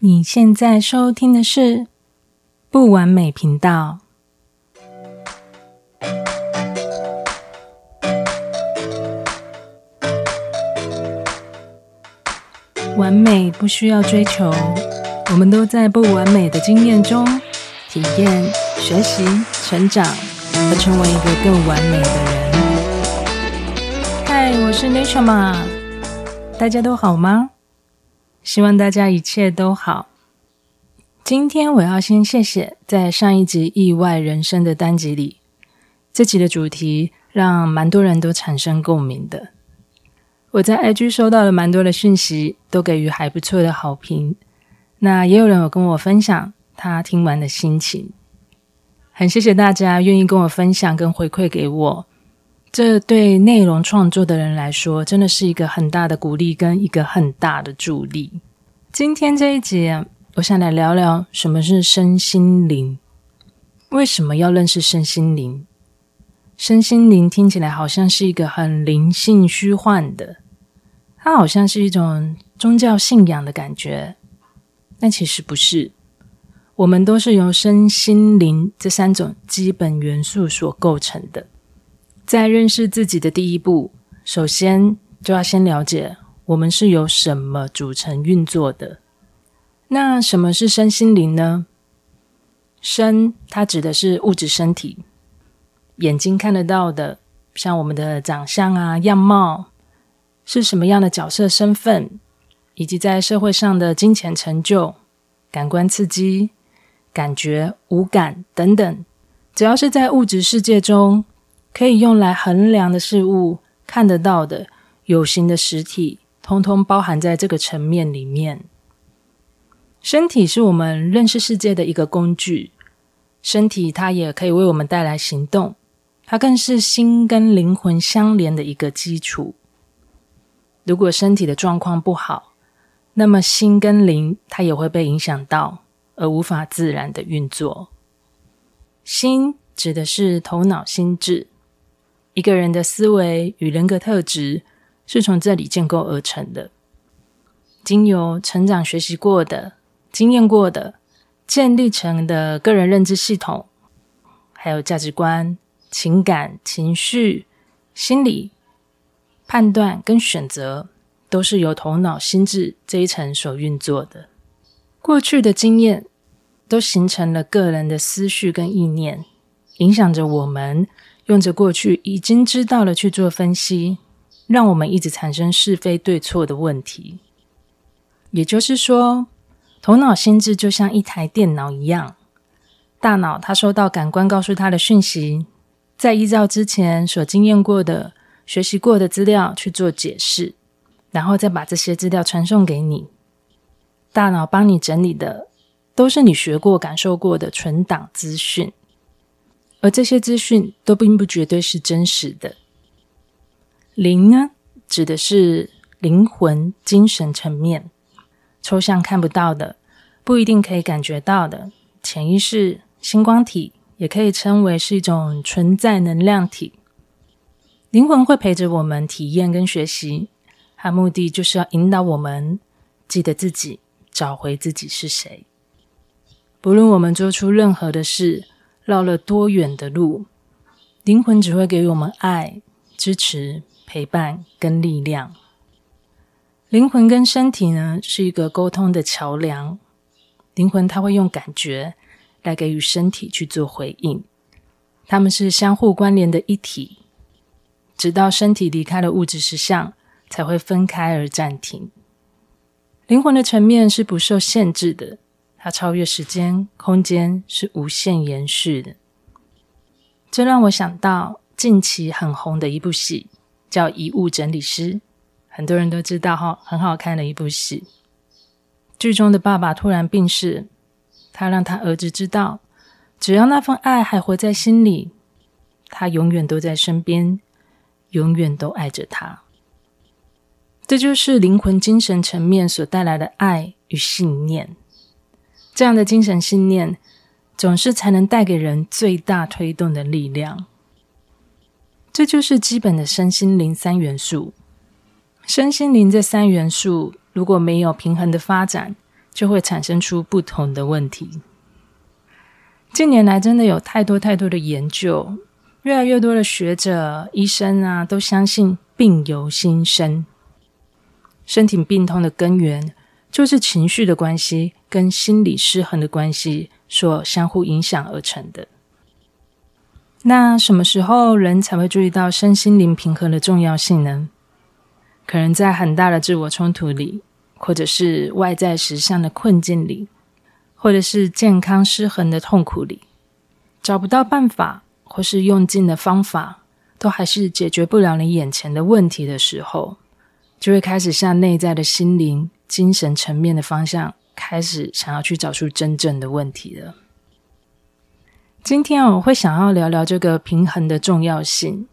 你现在收听的是不完美频道。完美不需要追求，我们都在不完美的经验中体验、学习、成长，而成为一个更完美的人。嗨，我是 Nature 嘛，大家都好吗？希望大家一切都好。今天我要先谢谢在上一集《意外人生》的单集里，这集的主题让蛮多人都产生共鸣的。我在 IG 收到了蛮多的讯息，都给予还不错的好评。那也有人有跟我分享他听完的心情，很谢谢大家愿意跟我分享跟回馈给我。这对内容创作的人来说，真的是一个很大的鼓励跟一个很大的助力。今天这一集，我想来聊聊什么是身心灵。为什么要认识身心灵？身心灵听起来好像是一个很灵性虚幻的，它好像是一种宗教信仰的感觉，但其实不是。我们都是由身心灵这三种基本元素所构成的。在认识自己的第一步，首先就要先了解我们是由什么组成运作的。那什么是身心灵呢？身，它指的是物质身体，眼睛看得到的，像我们的长相啊、样貌，是什么样的角色身份，以及在社会上的金钱成就、感官刺激、感觉、五感等等，只要是在物质世界中。可以用来衡量的事物，看得到的有形的实体，通通包含在这个层面里面。身体是我们认识世界的一个工具，身体它也可以为我们带来行动，它更是心跟灵魂相连的一个基础。如果身体的状况不好，那么心跟灵它也会被影响到，而无法自然的运作。心指的是头脑心智。一个人的思维与人格特质是从这里建构而成的，经由成长学习过的、经验过的建立成的个人认知系统，还有价值观、情感、情绪、心理、判断跟选择，都是由头脑心智这一层所运作的。过去的经验都形成了个人的思绪跟意念，影响着我们。用着过去已经知道了去做分析，让我们一直产生是非对错的问题。也就是说，头脑心智就像一台电脑一样，大脑它收到感官告诉它的讯息，再依照之前所经验过的、学习过的资料去做解释，然后再把这些资料传送给你。大脑帮你整理的都是你学过、感受过的存档资讯。而这些资讯都并不绝对是真实的。灵呢，指的是灵魂、精神层面，抽象看不到的，不一定可以感觉到的潜意识、星光体，也可以称为是一种存在能量体。灵魂会陪着我们体验跟学习，它目的就是要引导我们记得自己，找回自己是谁。不论我们做出任何的事。绕了多远的路，灵魂只会给予我们爱、支持、陪伴跟力量。灵魂跟身体呢，是一个沟通的桥梁。灵魂它会用感觉来给予身体去做回应，它们是相互关联的一体，直到身体离开了物质实相，才会分开而暂停。灵魂的层面是不受限制的。它超越时间、空间，是无限延续的。这让我想到近期很红的一部戏，叫《遗物整理师》，很多人都知道哈，很好看的一部戏。剧中的爸爸突然病逝，他让他儿子知道，只要那份爱还活在心里，他永远都在身边，永远都爱着他。这就是灵魂精神层面所带来的爱与信念。这样的精神信念，总是才能带给人最大推动的力量。这就是基本的身心灵三元素。身心灵这三元素如果没有平衡的发展，就会产生出不同的问题。近年来，真的有太多太多的研究，越来越多的学者、医生啊，都相信病由心生，身体病痛的根源就是情绪的关系跟心理失衡的关系所相互影响而成的。那什么时候人才会注意到身心灵平衡的重要性呢？可能在很大的自我冲突里，或者是外在实相的困境里，或者是健康失衡的痛苦里，找不到办法，或是用尽的方法，都还是解决不了你眼前的问题的时候，就会开始向内在的心灵、精神层面的方向，开始想要去找出真正的问题了。今天我会想要聊聊这个平衡的重要性，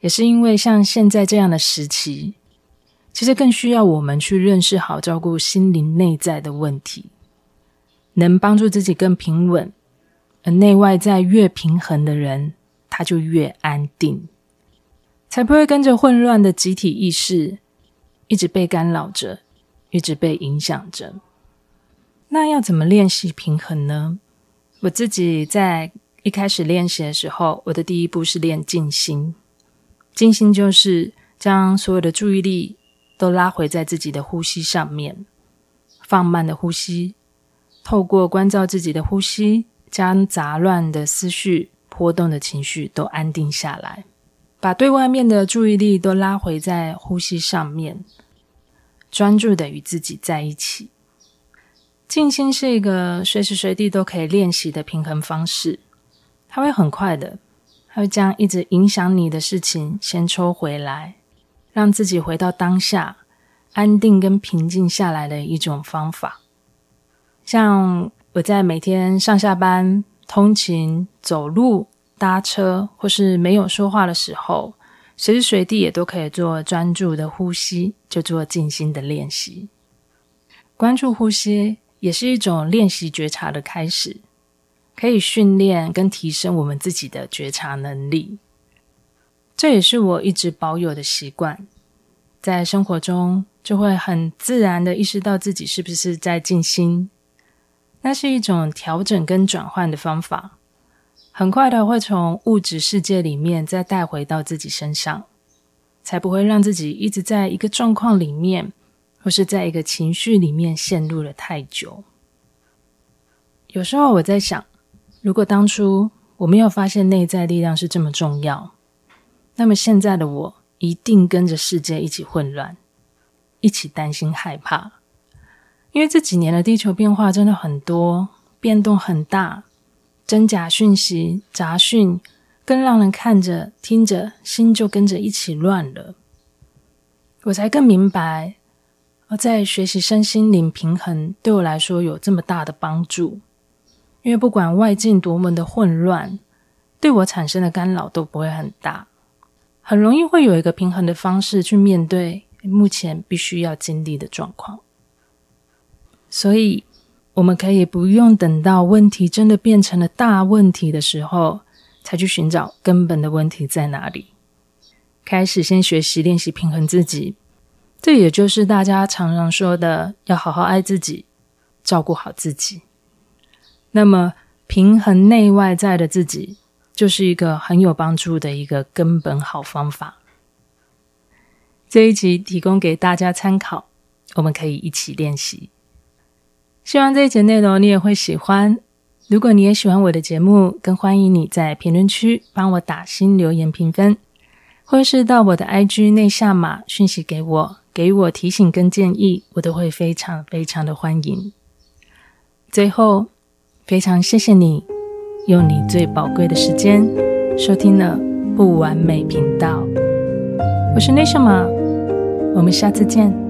也是因为像现在这样的时期，其实更需要我们去认识好照顾心灵内在的问题，能帮助自己更平稳，而内外在越平衡的人，他就越安定，才不会跟着混乱的集体意识一直被干扰着，一直被影响着。那要怎么练习平衡呢？我自己在一开始练习的时候，我的第一步是练静心。静心就是将所有的注意力都拉回在自己的呼吸上面，放慢的呼吸，透过关照自己的呼吸，将杂乱的思绪、波动的情绪都安定下来，把对外面的注意力都拉回在呼吸上面，专注的与自己在一起。静心是一个随时随地都可以练习的平衡方式。它会很快的，它会将一直影响你的事情先抽回来，让自己回到当下，安定跟平静下来的一种方法。像我在每天上下班、通勤、走路、搭车，或是没有说话的时候，随时随地也都可以做专注的呼吸，就做静心的练习。关注呼吸也是一种练习觉察的开始。可以训练跟提升我们自己的觉察能力，这也是我一直保有的习惯。在生活中，就会很自然的意识到自己是不是在静心。那是一种调整跟转换的方法，很快的会从物质世界里面再带回到自己身上，才不会让自己一直在一个状况里面，或是在一个情绪里面陷入了太久。有时候我在想，如果当初我没有发现内在力量是这么重要，那么现在的我一定跟着世界一起混乱，一起担心害怕。因为这几年的地球变化真的很多，变动很大，真假讯息、杂讯，更让人看着听着心就跟着一起乱了。我才更明白，而在学习身心灵平衡，对我来说有这么大的帮助。因为不管外境多么的混乱，对我产生的干扰都不会很大，很容易会有一个平衡的方式去面对目前必须要经历的状况。所以，我们可以不用等到问题真的变成了大问题的时候，才去寻找根本的问题在哪里。开始先学习练习平衡自己，这也就是大家常常说的，要好好爱自己，照顾好自己。那么，平衡内外在的自己，就是一个很有帮助的一个根本好方法。这一集提供给大家参考，我们可以一起练习。希望这一集内容你也会喜欢。如果你也喜欢我的节目，更欢迎你在评论区帮我打新留言评分，或是到我的 IG 内下码讯息给我，给我提醒跟建议，我都会非常非常的欢迎。最后。非常谢谢你用你最宝贵的时间收听了不完美频道，我是内夏玛，我们下次见。